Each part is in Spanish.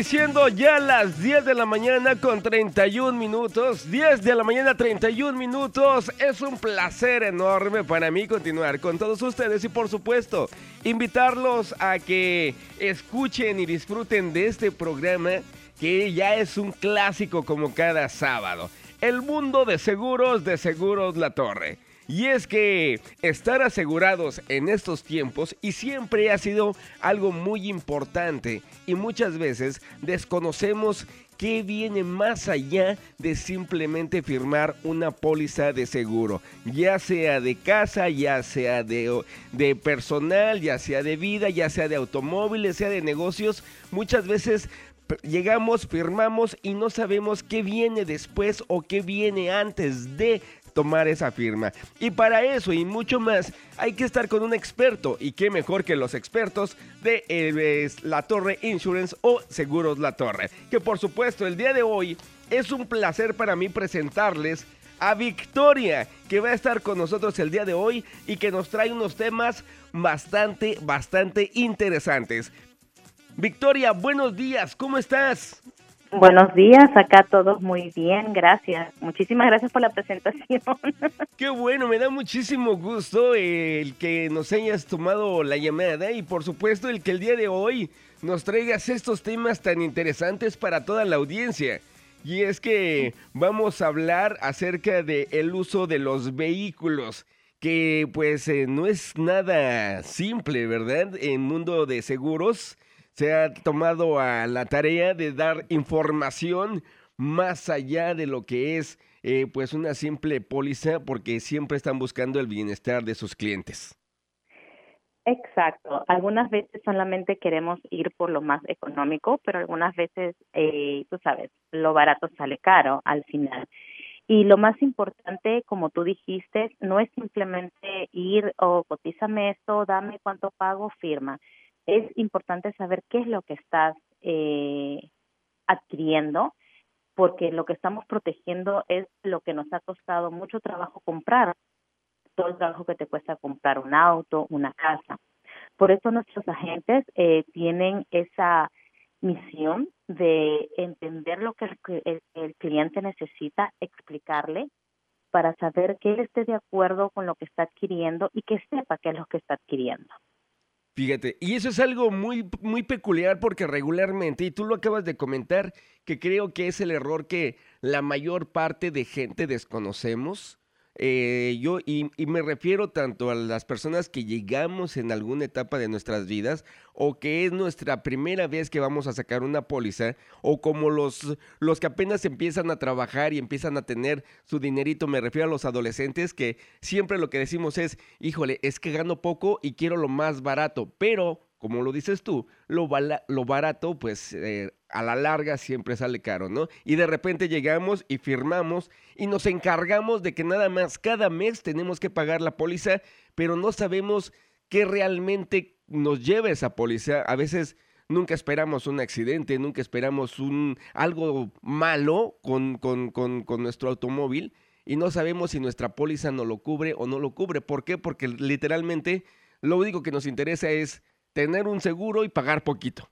Y siendo ya las 10 de la mañana con 31 minutos, 10 de la mañana 31 minutos, es un placer enorme para mí continuar con todos ustedes y por supuesto invitarlos a que escuchen y disfruten de este programa que ya es un clásico como cada sábado. El mundo de seguros de Seguros La Torre. Y es que estar asegurados en estos tiempos y siempre ha sido algo muy importante y muchas veces desconocemos qué viene más allá de simplemente firmar una póliza de seguro, ya sea de casa, ya sea de, de personal, ya sea de vida, ya sea de automóviles, sea de negocios, muchas veces llegamos, firmamos y no sabemos qué viene después o qué viene antes de tomar esa firma. Y para eso y mucho más hay que estar con un experto y qué mejor que los expertos de eh, La Torre Insurance o Seguros La Torre. Que por supuesto el día de hoy es un placer para mí presentarles a Victoria, que va a estar con nosotros el día de hoy y que nos trae unos temas bastante, bastante interesantes. Victoria, buenos días, ¿cómo estás? Buenos días, acá todos muy bien, gracias. Muchísimas gracias por la presentación. Qué bueno, me da muchísimo gusto el que nos hayas tomado la llamada y por supuesto el que el día de hoy nos traigas estos temas tan interesantes para toda la audiencia. Y es que vamos a hablar acerca del el uso de los vehículos, que pues eh, no es nada simple, ¿verdad? En mundo de seguros se ha tomado a la tarea de dar información más allá de lo que es eh, pues una simple póliza porque siempre están buscando el bienestar de sus clientes. Exacto. Algunas veces solamente queremos ir por lo más económico, pero algunas veces, eh, tú sabes, lo barato sale caro al final. Y lo más importante, como tú dijiste, no es simplemente ir o oh, cotízame esto, dame cuánto pago, firma es importante saber qué es lo que estás eh, adquiriendo, porque lo que estamos protegiendo es lo que nos ha costado mucho trabajo comprar, todo el trabajo que te cuesta comprar un auto, una casa. Por eso nuestros agentes eh, tienen esa misión de entender lo que el, el, cliente necesita, explicarle para saber que él esté de acuerdo con lo que está adquiriendo y que sepa qué es lo que está adquiriendo. Fíjate, y eso es algo muy, muy peculiar porque regularmente, y tú lo acabas de comentar, que creo que es el error que la mayor parte de gente desconocemos, eh, yo, y, me refiero tanto a las personas que llegamos en alguna etapa de nuestras vidas, o que es nuestra primera vez que vamos a sacar una póliza, o como los, los que apenas empiezan a trabajar y empiezan a tener su dinerito, me refiero a los adolescentes, que siempre lo que decimos es, híjole, es que gano poco y quiero lo más barato, pero como lo dices tú, lo, lo barato, pues eh, a la larga siempre sale caro, ¿no? Y de repente llegamos y firmamos y nos encargamos de que nada más cada mes tenemos que pagar la póliza, pero no sabemos qué realmente nos lleva esa póliza. A veces nunca esperamos un accidente, nunca esperamos un algo malo con, con, con, con nuestro automóvil y no sabemos si nuestra póliza no lo cubre o no lo cubre. ¿Por qué? Porque literalmente lo único que nos interesa es tener un seguro y pagar poquito.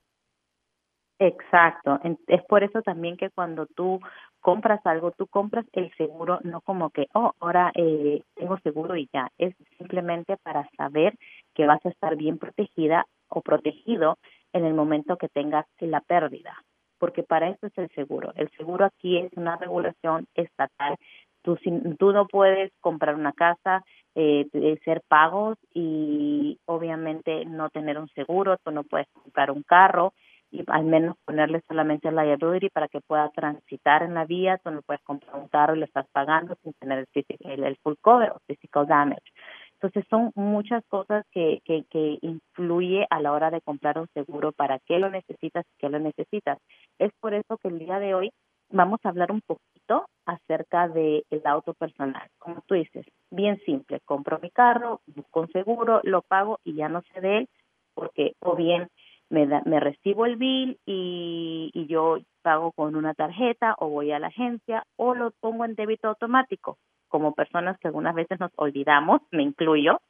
Exacto. Es por eso también que cuando tú compras algo, tú compras el seguro, no como que, oh, ahora eh, tengo seguro y ya. Es simplemente para saber que vas a estar bien protegida o protegido en el momento que tengas la pérdida. Porque para eso es el seguro. El seguro aquí es una regulación estatal. Tú, tú no puedes comprar una casa, eh, ser pagos y obviamente no tener un seguro, tú no puedes comprar un carro y al menos ponerle solamente el liability para que pueda transitar en la vía, tú no puedes comprar un carro y lo estás pagando sin tener el, el, full cover o physical damage. Entonces son muchas cosas que, que, que influye a la hora de comprar un seguro, para qué lo necesitas y qué lo necesitas. Es por eso que el día de hoy vamos a hablar un poquito acerca del el auto personal. Como tú dices, bien simple, compro mi carro, busco un seguro, lo pago y ya no sé de él, porque o bien me, me recibo el bill y, y yo pago con una tarjeta o voy a la agencia o lo pongo en débito automático, como personas que algunas veces nos olvidamos, me incluyo,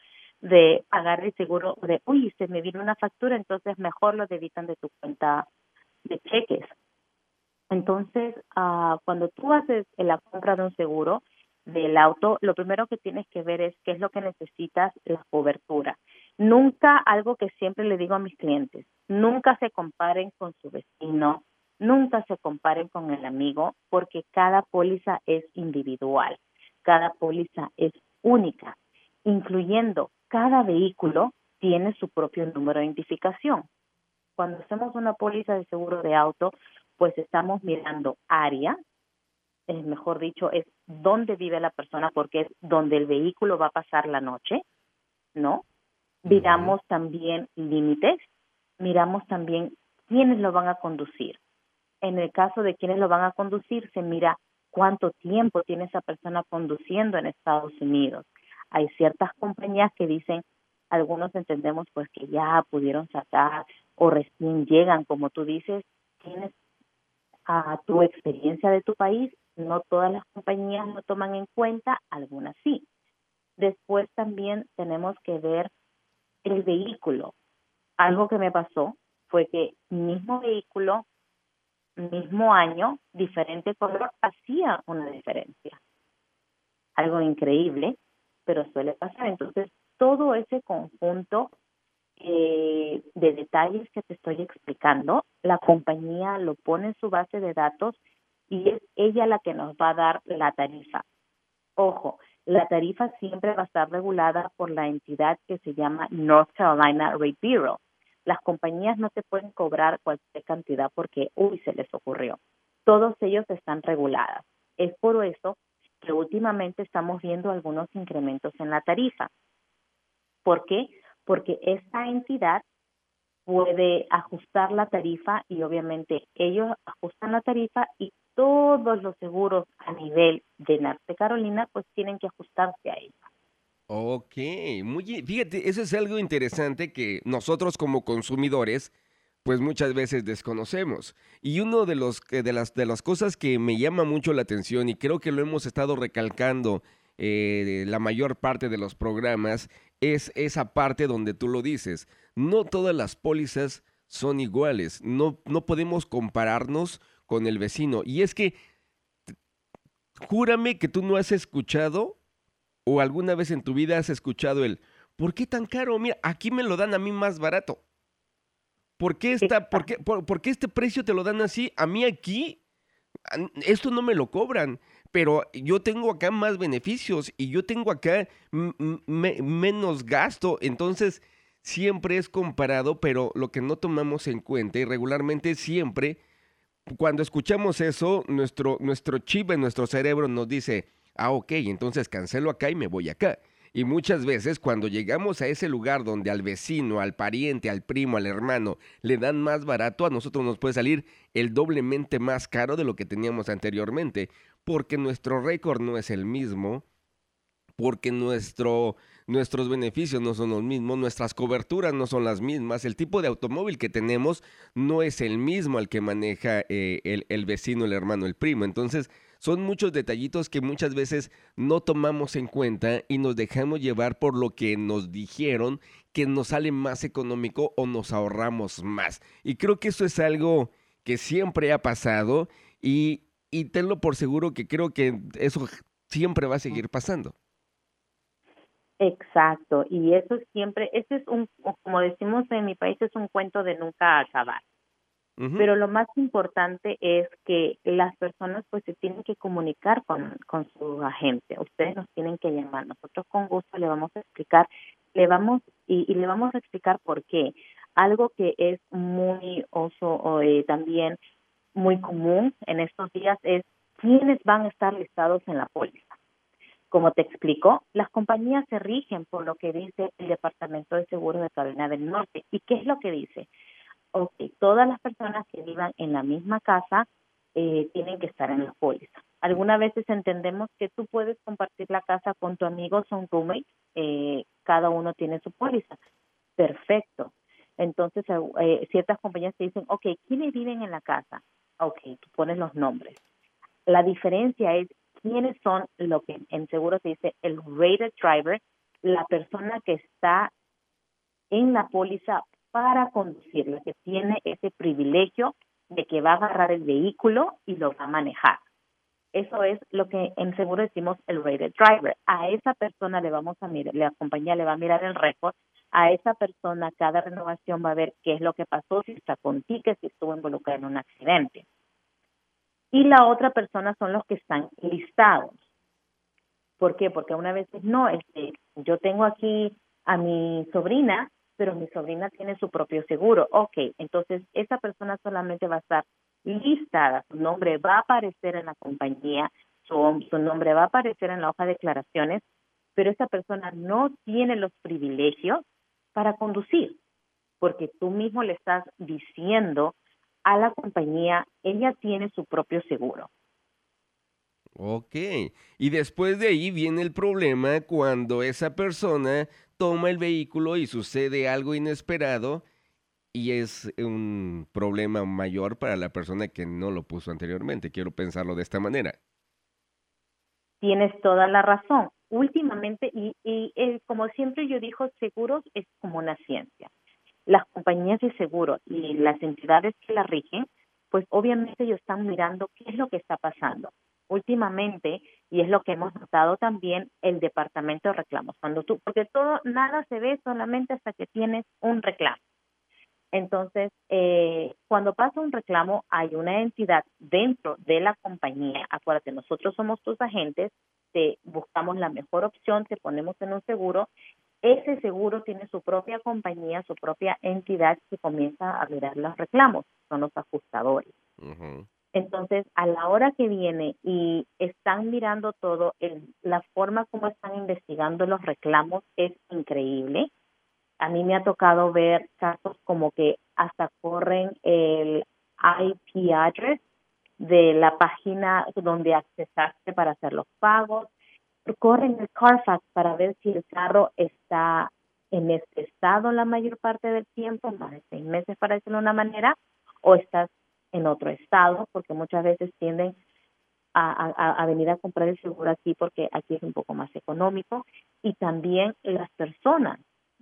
de pagar el seguro de, uy, se me vino una factura, entonces mejor lo debitan de tu cuenta de cheques. Entonces, uh, cuando tú haces la compra de un seguro del auto, lo primero que tienes que ver es qué es lo que necesitas, la cobertura. Nunca, algo que siempre le digo a mis clientes, nunca se comparen con su vecino, nunca se comparen con el amigo, porque cada póliza es individual, cada póliza es única, incluyendo cada vehículo tiene su propio número de identificación. Cuando hacemos una póliza de seguro de auto, pues estamos mirando área, es mejor dicho, es dónde vive la persona porque es donde el vehículo va a pasar la noche, ¿no? Miramos también límites, miramos también quiénes lo van a conducir. En el caso de quienes lo van a conducir, se mira cuánto tiempo tiene esa persona conduciendo en Estados Unidos. Hay ciertas compañías que dicen, algunos entendemos pues que ya pudieron sacar o recién llegan, como tú dices, tienes a tu experiencia de tu país, no todas las compañías lo toman en cuenta, algunas sí. Después también tenemos que ver el vehículo. Algo que me pasó fue que mismo vehículo, mismo año, diferente color, hacía una diferencia. Algo increíble, pero suele pasar. Entonces, todo ese conjunto eh, de detalles que te estoy explicando, la compañía lo pone en su base de datos y es ella la que nos va a dar la tarifa. Ojo, la tarifa siempre va a estar regulada por la entidad que se llama North Carolina Rate Bureau. Las compañías no te pueden cobrar cualquier cantidad porque, uy, se les ocurrió. Todos ellos están reguladas. Es por eso que últimamente estamos viendo algunos incrementos en la tarifa. ¿Por qué? Porque esta entidad puede ajustar la tarifa y obviamente ellos ajustan la tarifa y todos los seguros a nivel de Norte Carolina pues tienen que ajustarse a ella. Ok, muy fíjate, eso es algo interesante que nosotros como consumidores pues muchas veces desconocemos. Y uno de los de las de las cosas que me llama mucho la atención y creo que lo hemos estado recalcando eh, la mayor parte de los programas es esa parte donde tú lo dices. No todas las pólizas son iguales. No, no podemos compararnos con el vecino. Y es que, júrame que tú no has escuchado o alguna vez en tu vida has escuchado el, ¿por qué tan caro? Mira, aquí me lo dan a mí más barato. ¿Por qué, esta, por, qué, por qué este precio te lo dan así? A mí aquí, esto no me lo cobran pero yo tengo acá más beneficios y yo tengo acá menos gasto. Entonces, siempre es comparado, pero lo que no tomamos en cuenta y regularmente siempre, cuando escuchamos eso, nuestro, nuestro chip en nuestro cerebro nos dice, ah, ok, entonces cancelo acá y me voy acá. Y muchas veces cuando llegamos a ese lugar donde al vecino, al pariente, al primo, al hermano le dan más barato, a nosotros nos puede salir el doblemente más caro de lo que teníamos anteriormente, porque nuestro récord no es el mismo, porque nuestro, nuestros beneficios no son los mismos, nuestras coberturas no son las mismas, el tipo de automóvil que tenemos no es el mismo al que maneja eh, el, el vecino, el hermano, el primo. Entonces, son muchos detallitos que muchas veces no tomamos en cuenta y nos dejamos llevar por lo que nos dijeron que nos sale más económico o nos ahorramos más. Y creo que eso es algo que siempre ha pasado y, y tenlo por seguro que creo que eso siempre va a seguir pasando. Exacto, y eso siempre, ese es un, como decimos en mi país, es un cuento de nunca acabar. Pero lo más importante es que las personas pues se tienen que comunicar con, con su agente. Ustedes nos tienen que llamar. Nosotros con gusto le vamos a explicar, le vamos y, y le vamos a explicar por qué. Algo que es muy oso o eh, también muy común en estos días es quiénes van a estar listados en la póliza. Como te explico, las compañías se rigen por lo que dice el Departamento de Seguros de Carolina del Norte. ¿Y qué es lo que dice? ok, todas las personas que vivan en la misma casa eh, tienen que estar en la póliza. Algunas veces entendemos que tú puedes compartir la casa con tu amigo, son roommates, eh, cada uno tiene su póliza. Perfecto. Entonces, eh, ciertas compañías te dicen, ok, ¿quiénes viven en la casa? Ok, tú pones los nombres. La diferencia es quiénes son lo que en seguro se dice el rated driver, la persona que está en la póliza para conducirlo, que tiene ese privilegio de que va a agarrar el vehículo y lo va a manejar. Eso es lo que en seguro decimos el rated driver. A esa persona le vamos a mirar, la compañía le va a mirar el récord. A esa persona cada renovación va a ver qué es lo que pasó, si está con tickets, si estuvo involucrado en un accidente. Y la otra persona son los que están listados. ¿Por qué? Porque una vez no, este, yo tengo aquí a mi sobrina, pero mi sobrina tiene su propio seguro. Ok, entonces esa persona solamente va a estar listada, su nombre va a aparecer en la compañía, su, su nombre va a aparecer en la hoja de declaraciones, pero esa persona no tiene los privilegios para conducir, porque tú mismo le estás diciendo a la compañía, ella tiene su propio seguro. Ok, y después de ahí viene el problema cuando esa persona toma el vehículo y sucede algo inesperado y es un problema mayor para la persona que no lo puso anteriormente. Quiero pensarlo de esta manera. Tienes toda la razón. Últimamente, y, y eh, como siempre yo digo, seguros es como una ciencia. Las compañías de seguro y las entidades que la rigen, pues obviamente ellos están mirando qué es lo que está pasando. Últimamente, y es lo que hemos notado también, el departamento de reclamos. Cuando tú, porque todo, nada se ve solamente hasta que tienes un reclamo. Entonces, eh, cuando pasa un reclamo, hay una entidad dentro de la compañía. Acuérdate, nosotros somos tus agentes, te buscamos la mejor opción, te ponemos en un seguro. Ese seguro tiene su propia compañía, su propia entidad que comienza a mirar los reclamos, son los ajustadores. Entonces, a la hora que viene y están mirando todo, la forma como están investigando los reclamos es increíble a mí me ha tocado ver casos como que hasta corren el IP address de la página donde accesaste para hacer los pagos, corren el Carfax para ver si el carro está en este estado la mayor parte del tiempo, más de seis meses para decirlo de una manera, o estás en otro estado, porque muchas veces tienden a, a, venir a comprar el seguro aquí porque aquí es un poco más económico y también las personas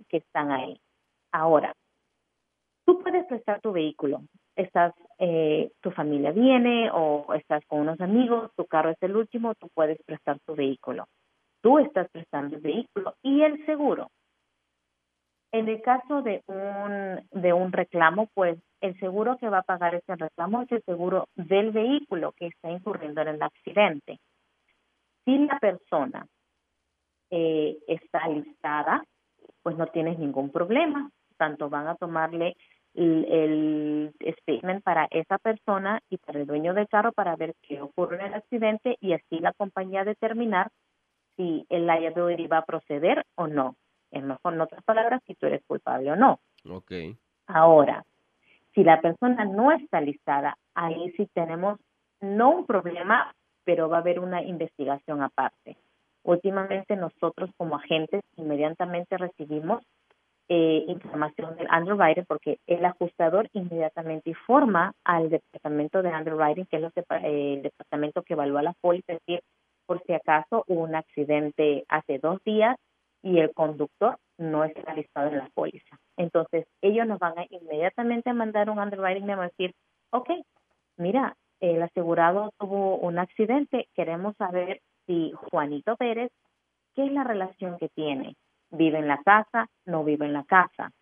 que están ahí. Ahora, tú puedes prestar tu vehículo. Estás, eh, tu familia viene o estás con unos amigos, tu carro es el último, tú puedes prestar tu vehículo. Tú estás prestando el vehículo y el seguro. En el caso de un, de un reclamo, pues el seguro que va a pagar ese reclamo es el seguro del vehículo que está incurriendo en el accidente. Si la persona eh, está listada, pues no tienes ningún problema. Tanto van a tomarle el, statement para esa persona y para el dueño del carro para ver qué ocurre en el accidente y así la compañía determinar si el liability va a proceder o no. En mejor, en otras palabras, si tú eres culpable o no. Okay. Ahora, si la persona no está listada, ahí sí tenemos no un problema, pero va a haber una investigación aparte. Últimamente nosotros como agentes inmediatamente recibimos eh, información del underwriter porque el ajustador inmediatamente informa al departamento de underwriting, que es el departamento que evalúa la póliza, es decir, por si acaso hubo un accidente hace dos días y el conductor no está listado en la póliza. Entonces, ellos nos van a inmediatamente mandar un underwriting memo decir, ok, mira, el asegurado tuvo un accidente, queremos saber si Juanito Pérez, ¿qué es la relación que tiene? ¿Vive en la casa? ¿No vive en la casa?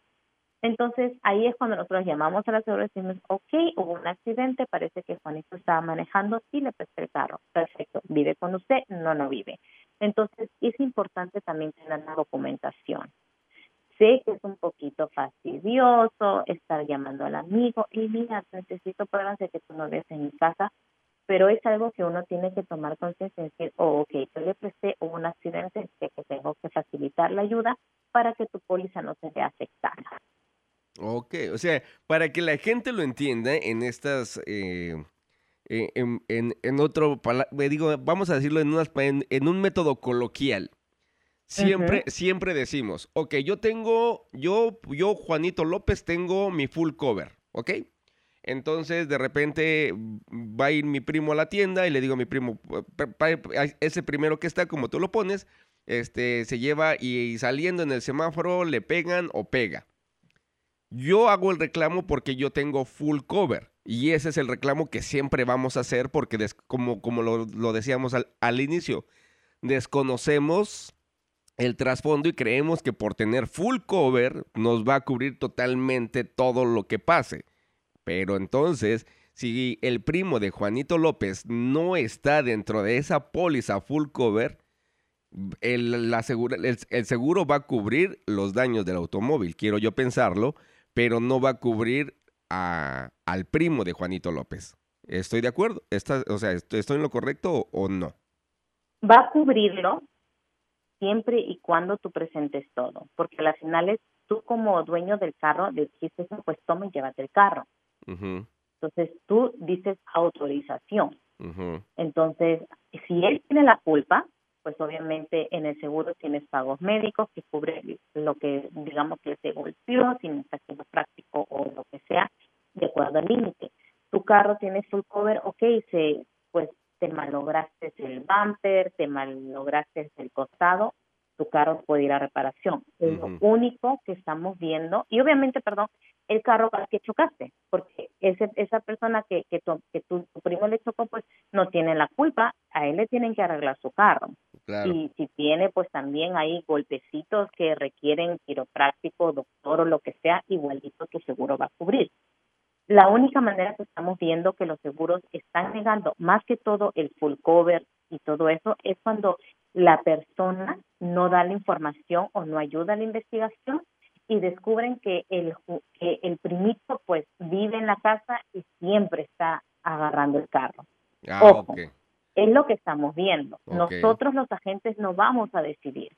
Entonces, ahí es cuando nosotros llamamos a la seguridad y decimos, ok, hubo un accidente, parece que Juanito estaba manejando, sí le presté el carro. Perfecto, ¿vive con usted? No, no vive. Entonces, es importante también tener la documentación. Sé que es un poquito fastidioso estar llamando al amigo y mira, necesito pruebas de que tú no ves en mi casa, pero es algo que uno tiene que tomar conciencia y decir, oh, ok, yo le presté un accidente, que tengo que facilitar la ayuda para que tu póliza no se vea afectada. Ok, o sea, para que la gente lo entienda en estas, eh, eh, en, en, otro, digo, vamos a decirlo en, en, un método coloquial. Siempre, siempre decimos, ok, yo tengo, yo, yo, Juanito López, tengo mi full cover, ¿ok? Entonces, de repente va a ir mi primo a la tienda y le digo a mi primo, ese primero que está, como tú lo pones, este, se lleva y saliendo en el semáforo le pegan o pega. Yo hago el reclamo porque yo tengo full cover. Y ese es el reclamo que siempre vamos a hacer porque, como, como lo, decíamos al, al inicio, desconocemos el trasfondo y creemos que por tener full cover nos va a cubrir totalmente todo lo que pase. Pero entonces, si el primo de Juanito López no está dentro de esa póliza full cover, el, el, seguro va a cubrir los daños del automóvil, quiero yo pensarlo, pero no va a cubrir a, al primo de Juanito López. ¿Estoy de acuerdo? o sea, ¿estoy en lo correcto o no? Va a cubrirlo, siempre y cuando tú presentes todo, porque al final es tú como dueño del carro dijiste, pues toma y llévate el carro. Entonces tú dices autorización. Entonces, si él tiene la culpa, pues obviamente en el seguro tienes pagos médicos que cubre lo que digamos que se golpeó, sin efectivo práctico o lo que sea, de acuerdo al límite. Tu carro tiene full cover, ok, se, pues te malograste el bumper, te malograste el costado, tu carro puede ir a reparación. Es lo único que estamos viendo. Y obviamente, perdón, el carro al que chocaste, porque ese, esa persona que, que, tu, que tu, primo le chocó, pues no tiene la culpa, a él le tienen que arreglar su carro. Y si tiene, pues también hay golpecitos que requieren quiropráctico, doctor o lo que sea, igualito tu seguro va a cubrir. La única manera que estamos viendo que los seguros están negando más que todo el full cover y todo eso es cuando la persona no da la información o no ayuda a la investigación y descubren que el, que el primito pues vive en la casa y siempre está agarrando el carro. Ah, Ojo, es lo que estamos viendo. Nosotros los agentes no vamos a decidir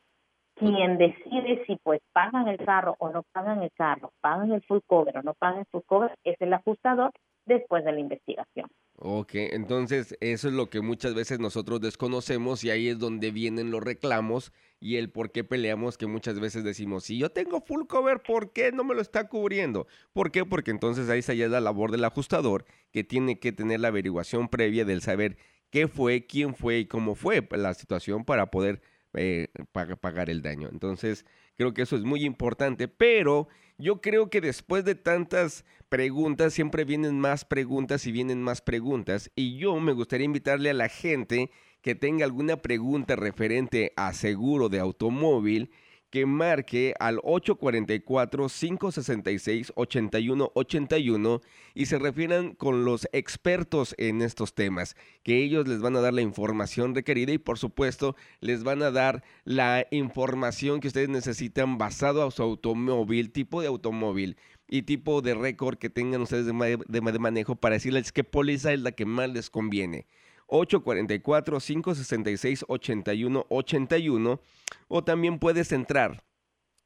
quien decide si pues pagan el carro o no pagan el carro, pagan el full cover o no pagan el full cover, es el ajustador después de la investigación. Ok, entonces eso es lo que muchas veces nosotros desconocemos y ahí es donde vienen los reclamos y el por qué peleamos que muchas veces decimos, si yo tengo full cover, ¿por qué no me lo está cubriendo? ¿Por qué? Porque entonces ahí se halla la labor del ajustador que tiene que tener la averiguación previa del saber qué fue, quién fue y cómo fue la situación para poder eh, pagar el daño. Entonces, creo que eso es muy importante, pero yo creo que después de tantas preguntas, siempre vienen más preguntas y vienen más preguntas, y yo me gustaría invitarle a la gente que tenga alguna pregunta referente a seguro de automóvil, que marque al 844-566-8181 y se refieran con los expertos en estos temas, que ellos les van a dar la información requerida y por supuesto les van a dar la información que ustedes necesitan basado a su automóvil, tipo de automóvil y tipo de récord que tengan ustedes de, de manejo para decirles qué póliza es la que más les conviene. 844-566-8181 o también puedes entrar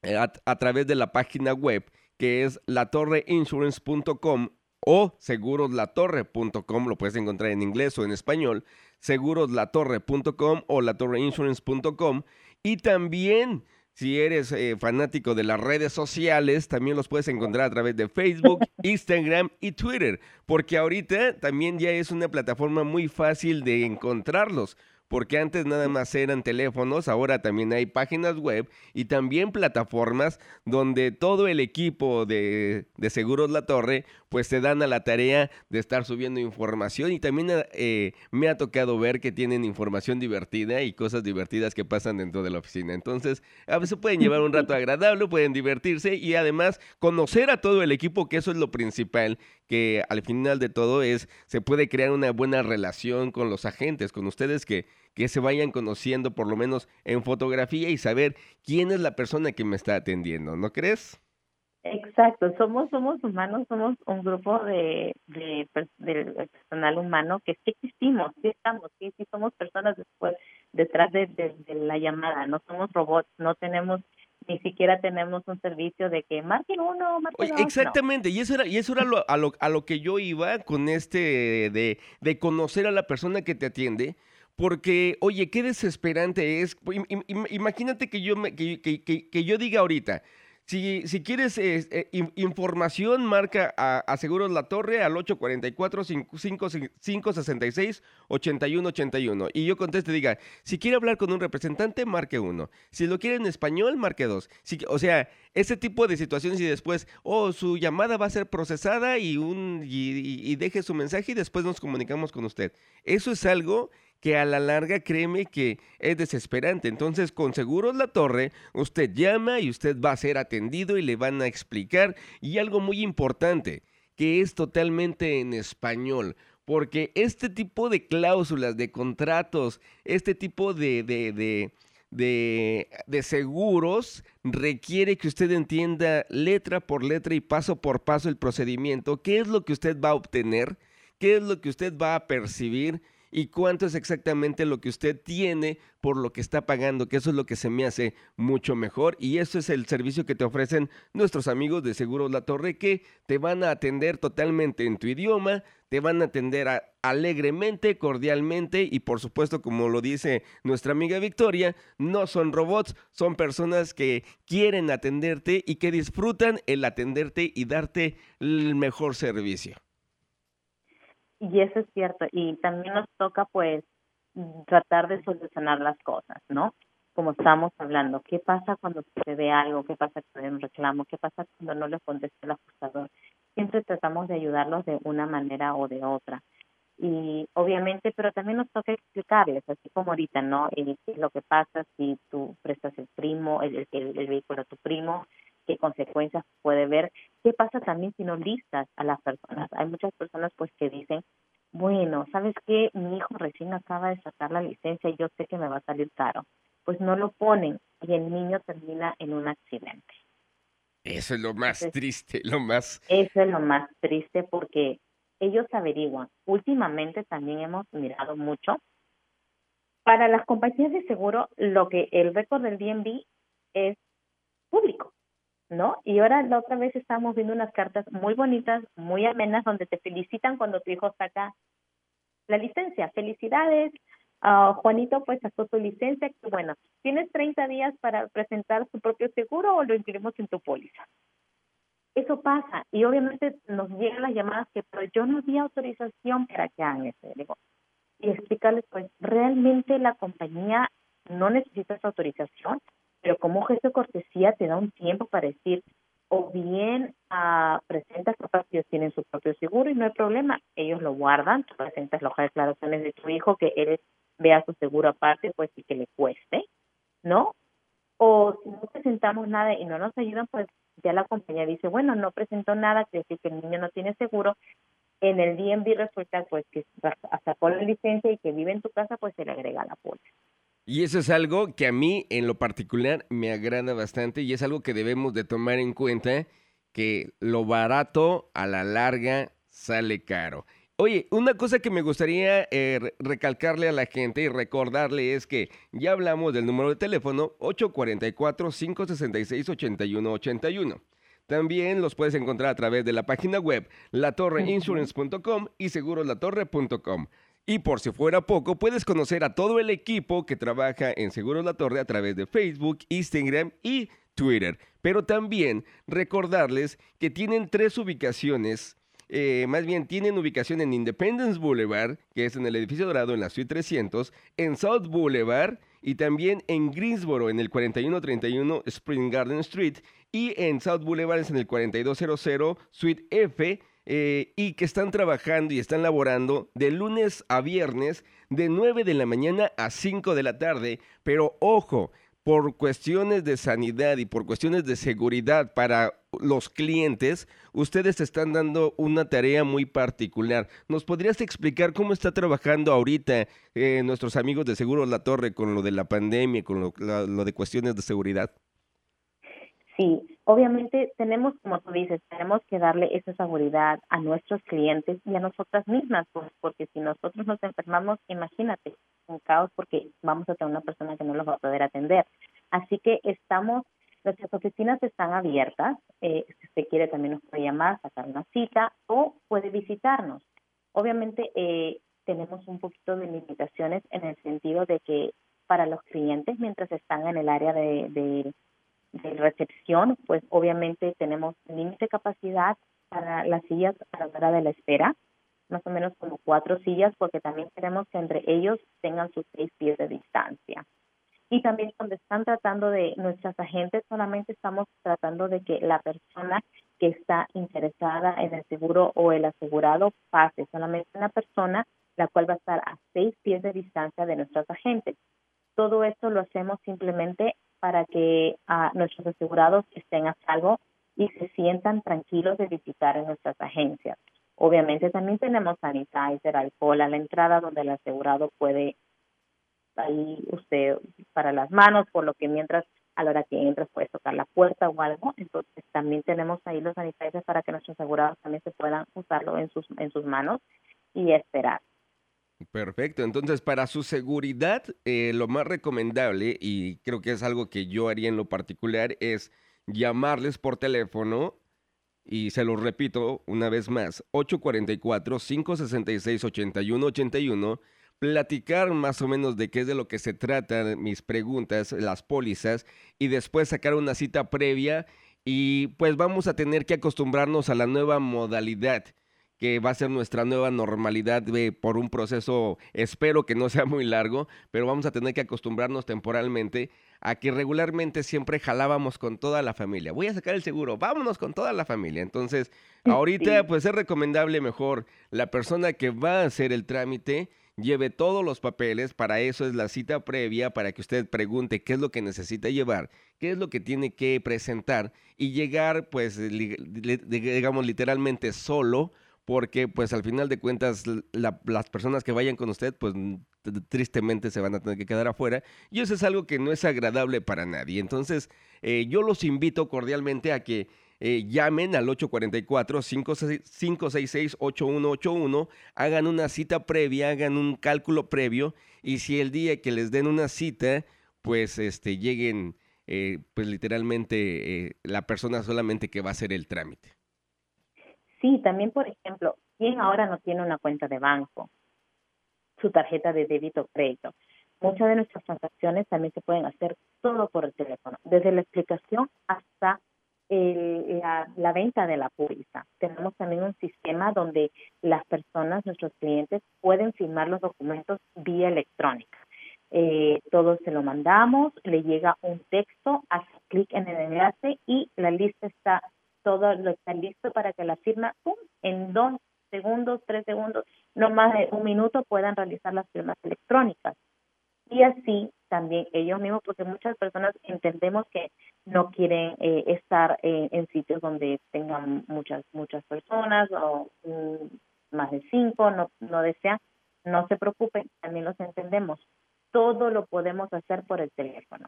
eh, a, través de la página web que es latorreinsurance.com o seguroslatorre.com, lo puedes encontrar en inglés o en español, seguroslatorre.com o latorreinsurance.com y también si eres eh, fanático de las redes sociales, también los puedes encontrar a través de Facebook, Instagram y Twitter, porque ahorita también ya es una plataforma muy fácil de encontrarlos porque antes nada más eran teléfonos, ahora también hay páginas web y también plataformas donde todo el equipo de, Seguros La Torre pues se dan a la tarea de estar subiendo información y también eh, me ha tocado ver que tienen información divertida y cosas divertidas que pasan dentro de la oficina. Entonces, a veces pueden llevar un rato agradable, pueden divertirse y además conocer a todo el equipo, que eso es lo principal, que al final de todo es, se puede crear una buena relación con los agentes, con ustedes que que se vayan conociendo por lo menos en fotografía y saber quién es la persona que me está atendiendo, ¿no crees? Exacto, somos somos humanos, somos un grupo de, de, personal humano que sí existimos, sí estamos, sí, sí somos personas después detrás de, la llamada, no somos robots, no tenemos ni siquiera tenemos un servicio de que marquen uno, marquen Oye, Exactamente, y eso era, y eso era lo, a, lo, a lo que yo iba con este de, de conocer a la persona que te atiende, porque, oye, qué desesperante es. Imagínate que yo, que, que, que, yo diga ahorita, Si, si quieres eh, información, marca a, Seguros La Torre al 844-566-8181. Y yo conteste, diga, si quiere hablar con un representante, marque uno. Si lo quiere en español, marque dos. o sea, ese tipo de situaciones y después, oh, su llamada va a ser procesada y, un, y deje su mensaje y después nos comunicamos con usted. Eso es algo que a la larga créeme que es desesperante. Entonces, con Seguros La Torre, usted llama y usted va a ser atendido y le van a explicar. Y algo muy importante, que es totalmente en español. Porque este tipo de cláusulas, de contratos, este tipo de, de, de, de, seguros requiere que usted entienda letra por letra y paso por paso el procedimiento, qué es lo que usted va a obtener, qué es lo que usted va a percibir y cuánto es exactamente lo que usted tiene por lo que está pagando, que eso es lo que se me hace mucho mejor y eso es el servicio que te ofrecen nuestros amigos de Seguros La Torre que te van a atender totalmente en tu idioma, te van a atender alegremente, cordialmente y por supuesto, como lo dice nuestra amiga Victoria, no son robots, son personas que quieren atenderte y que disfrutan el atenderte y darte el mejor servicio. Y eso es cierto. Y también nos toca, pues, tratar de solucionar las cosas, ¿no? Como estamos hablando, ¿qué pasa cuando se ve algo? ¿Qué pasa cuando hay un reclamo? ¿Qué pasa cuando no le contesta el ajustador? Siempre tratamos de ayudarlos de una manera o de otra. Y obviamente, pero también nos toca explicarles, así como ahorita, ¿no? Y lo que pasa si tú prestas el primo, el, el, el vehículo a tu primo, qué consecuencias puede ver, qué pasa también si no listas a las personas. Hay muchas personas pues que dicen, bueno, ¿sabes qué? Mi hijo recién acaba de sacar la licencia y yo sé que me va a salir caro. Pues no lo ponen y el niño termina en un accidente. Eso es lo más triste, lo más... Eso es lo más triste porque ellos averiguan. Últimamente también hemos mirado mucho. Para las compañías de seguro, lo que el récord del DNB es público. ¿No? Y ahora la otra vez estábamos viendo unas cartas muy bonitas, muy amenas, donde te felicitan cuando tu hijo saca la licencia. Felicidades, uh, Juanito pues sacó tu licencia, bueno, tienes 30 días para presentar tu propio seguro o lo incluimos en tu póliza. Eso pasa y obviamente nos llegan las llamadas que pero yo no di autorización para que hagan eso. Digo, y explicarles pues realmente la compañía no necesita esa autorización, pero como gesto de cortesía te da un tiempo para decir, o bien uh, presentas, que ellos tienen su propio seguro y no hay problema, ellos lo guardan, tú presentas las declaraciones de tu hijo que él vea su seguro aparte, pues y que le cueste, ¿no? O si no presentamos nada y no nos ayudan, pues ya la compañía dice, bueno, no presentó nada, quiere decir que el niño no tiene seguro, en el DMV resulta pues que sacó la licencia y que vive en tu casa, pues se le agrega la póliza. Y eso es algo que a mí en lo particular me agrada bastante y es algo que debemos de tomar en cuenta que lo barato a la larga sale caro. Oye, una cosa que me gustaría eh, recalcarle a la gente y recordarle es que ya hablamos del número de teléfono 844-566-8181. También los puedes encontrar a través de la página web latorreinsurance.com y segurolatorre.com. Y por si fuera poco, puedes conocer a todo el equipo que trabaja en Seguros La Torre a través de Facebook, Instagram y Twitter. Pero también recordarles que tienen tres ubicaciones. Eh, más bien tienen ubicación en Independence Boulevard, que es en el edificio dorado en la suite 300, en South Boulevard y también en Greensboro en el 4131 Spring Garden Street y en South Boulevard en el 4200 Suite F eh, y que están trabajando y están laborando de lunes a viernes de 9 de la mañana a 5 de la tarde. Pero ojo, por cuestiones de sanidad y por cuestiones de seguridad para los clientes, ustedes están dando una tarea muy particular. ¿Nos podrías explicar cómo está trabajando ahorita eh, nuestros amigos de Seguros La Torre con lo de la pandemia, con lo de cuestiones de seguridad? Sí, obviamente tenemos, como tú dices, tenemos que darle esa seguridad a nuestros clientes y a nosotras mismas, pues, porque si nosotros nos enfermamos, imagínate, un caos porque vamos a tener una persona que no los va a poder atender. Así que estamos, nuestras oficinas están abiertas, eh, si usted quiere también nos puede llamar, sacar una cita o puede visitarnos. Obviamente eh, tenemos un poquito de limitaciones en el sentido de que para los clientes, mientras están en el área de de recepción, pues obviamente tenemos límite de capacidad para las sillas a la hora de la espera, más o menos como cuatro sillas, porque también queremos que entre ellos tengan sus seis pies de distancia. Y también cuando están tratando de nuestras agentes, solamente estamos tratando de que la persona que está interesada en el seguro o el asegurado pase, solamente una persona la cual va a estar a seis pies de distancia de nuestros agentes. Todo esto lo hacemos simplemente para que a nuestros asegurados estén a salvo y se sientan tranquilos de visitar en nuestras agencias. Obviamente también tenemos sanitizer, alcohol a la entrada donde el asegurado puede ahí usted para las manos, por lo que mientras a la hora que entra puede tocar la puerta o algo, entonces también tenemos ahí los sanitizers para que nuestros asegurados también se puedan usarlo en sus en sus manos y esperar. Perfecto, entonces para su seguridad, eh, lo más recomendable, y creo que es algo que yo haría en lo particular, es llamarles por teléfono, y se lo repito una vez más, 844-566-8181, platicar más o menos de qué es de lo que se tratan mis preguntas, las pólizas, y después sacar una cita previa, y pues vamos a tener que acostumbrarnos a la nueva modalidad que va a ser nuestra nueva normalidad por un proceso, espero que no sea muy largo, pero vamos a tener que acostumbrarnos temporalmente a que regularmente siempre jalábamos con toda la familia. Voy a sacar el seguro, vámonos con toda la familia. Entonces, ahorita pues es recomendable mejor la persona que va a hacer el trámite lleve todos los papeles, para eso es la cita previa, para que usted pregunte qué es lo que necesita llevar, qué es lo que tiene que presentar y llegar pues digamos literalmente solo porque pues al final de cuentas las personas que vayan con usted pues tristemente se van a tener que quedar afuera y eso es algo que no es agradable para nadie. Entonces eh, yo los invito cordialmente a que eh, llamen al 844-566-8181, hagan una cita previa, hagan un cálculo previo y si el día que les den una cita pues este lleguen eh, pues literalmente la persona solamente que va a hacer el trámite. Sí, también, por ejemplo, ¿quién ahora no tiene una cuenta de banco? Su tarjeta de débito o crédito. Muchas de nuestras transacciones también se pueden hacer todo por el teléfono, desde la explicación hasta la, venta de la póliza. Tenemos también un sistema donde las personas, nuestros clientes, pueden firmar los documentos vía electrónica. Eh, todo se lo mandamos, le llega un texto, hace clic en el enlace y la lista está todo lo está listo para que la firma en dos segundos, tres segundos, no más de un minuto puedan realizar las firmas electrónicas. Y así también ellos mismos, porque muchas personas entendemos que no quieren eh, estar en sitios donde tengan muchas muchas personas o mm, más de cinco, no, no desean, no se preocupen, también los entendemos. Todo lo podemos hacer por el teléfono.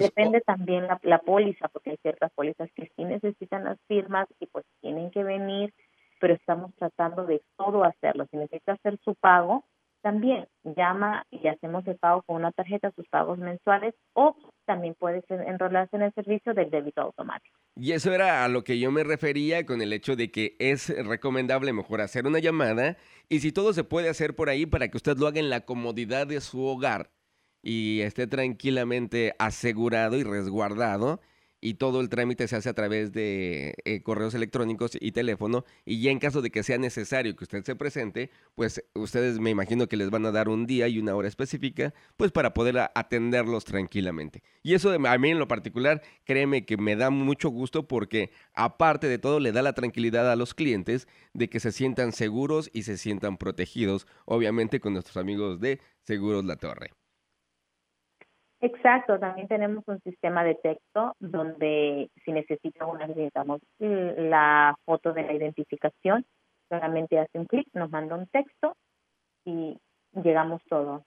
Depende también la, la póliza, porque hay ciertas pólizas que sí necesitan las firmas y pues tienen que venir, pero estamos tratando de todo hacerlo. Si necesita hacer su pago, también llama y hacemos el pago con una tarjeta, sus pagos mensuales, o también puedes enrolarse en el servicio del débito automático. Y eso era a lo que yo me refería con el hecho de que es recomendable mejor hacer una llamada y si todo se puede hacer por ahí para que usted lo haga en la comodidad de su hogar y esté tranquilamente asegurado y resguardado y todo el trámite se hace a través de eh, correos electrónicos y teléfono y ya en caso de que sea necesario que usted se presente, pues ustedes me imagino que les van a dar un día y una hora específica, pues para poder atenderlos tranquilamente. Y eso a mí en lo particular, créeme que me da mucho gusto porque aparte de todo le da la tranquilidad a los clientes de que se sientan seguros y se sientan protegidos, obviamente con nuestros amigos de Seguros La Torre. Exacto, también tenemos un sistema de texto donde si necesitamos, necesitamos la foto de la identificación, solamente hace un clic, nos manda un texto y llegamos todo.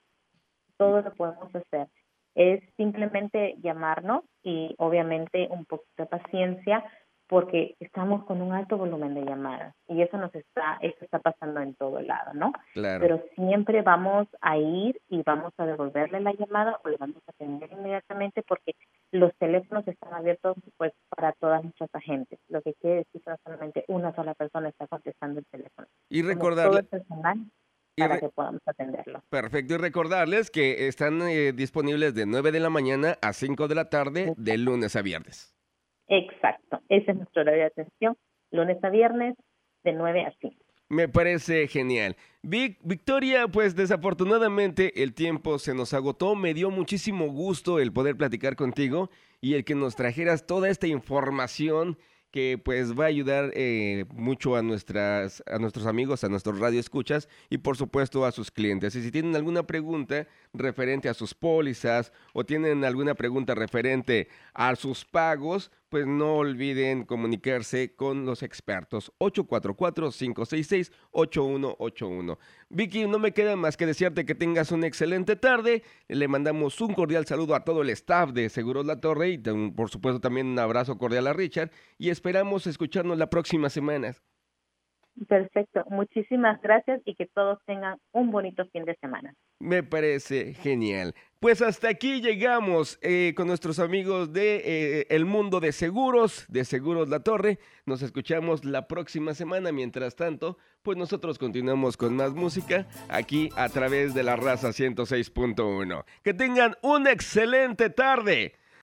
Todo lo podemos hacer. Es simplemente llamarnos y obviamente un poco de paciencia porque estamos con un alto volumen de llamadas y eso nos está eso está pasando en todo el lado, ¿no? Claro. Pero siempre vamos a ir y vamos a devolverle la llamada o le vamos a atender inmediatamente porque los teléfonos están abiertos pues para todas nuestras agentes, lo que quiere decir que solamente una sola persona está contestando el teléfono. Y recordarle para que podamos atenderlo. Perfecto, y recordarles que están eh, disponibles de 9 de la mañana a 5 de la tarde, de lunes a viernes. Exacto, ese es nuestro horario de atención, lunes a viernes, de 9 a 5. Me parece genial. Vic, Victoria, pues desafortunadamente el tiempo se nos agotó. Me dio muchísimo gusto el poder platicar contigo y el que nos trajeras toda esta información que pues va a ayudar eh, mucho a, nuestras, a nuestros amigos, a nuestros radioescuchas y por supuesto a sus clientes. Y si tienen alguna pregunta referente a sus pólizas o tienen alguna pregunta referente a sus pagos, pues no olviden comunicarse con los expertos. 844-566-8181. Vicky, no me queda más que desearte que tengas una excelente tarde. Le mandamos un cordial saludo a todo el staff de Seguros La Torre y por supuesto también un abrazo cordial a Richard y esperamos escucharnos la próxima semana. Perfecto, muchísimas gracias y que todos tengan un bonito fin de semana. Me parece genial. Pues hasta aquí llegamos eh, con nuestros amigos de eh, El Mundo de Seguros, de Seguros La Torre. Nos escuchamos la próxima semana. Mientras tanto, pues nosotros continuamos con más música aquí a través de la raza 106.1. Que tengan una excelente tarde.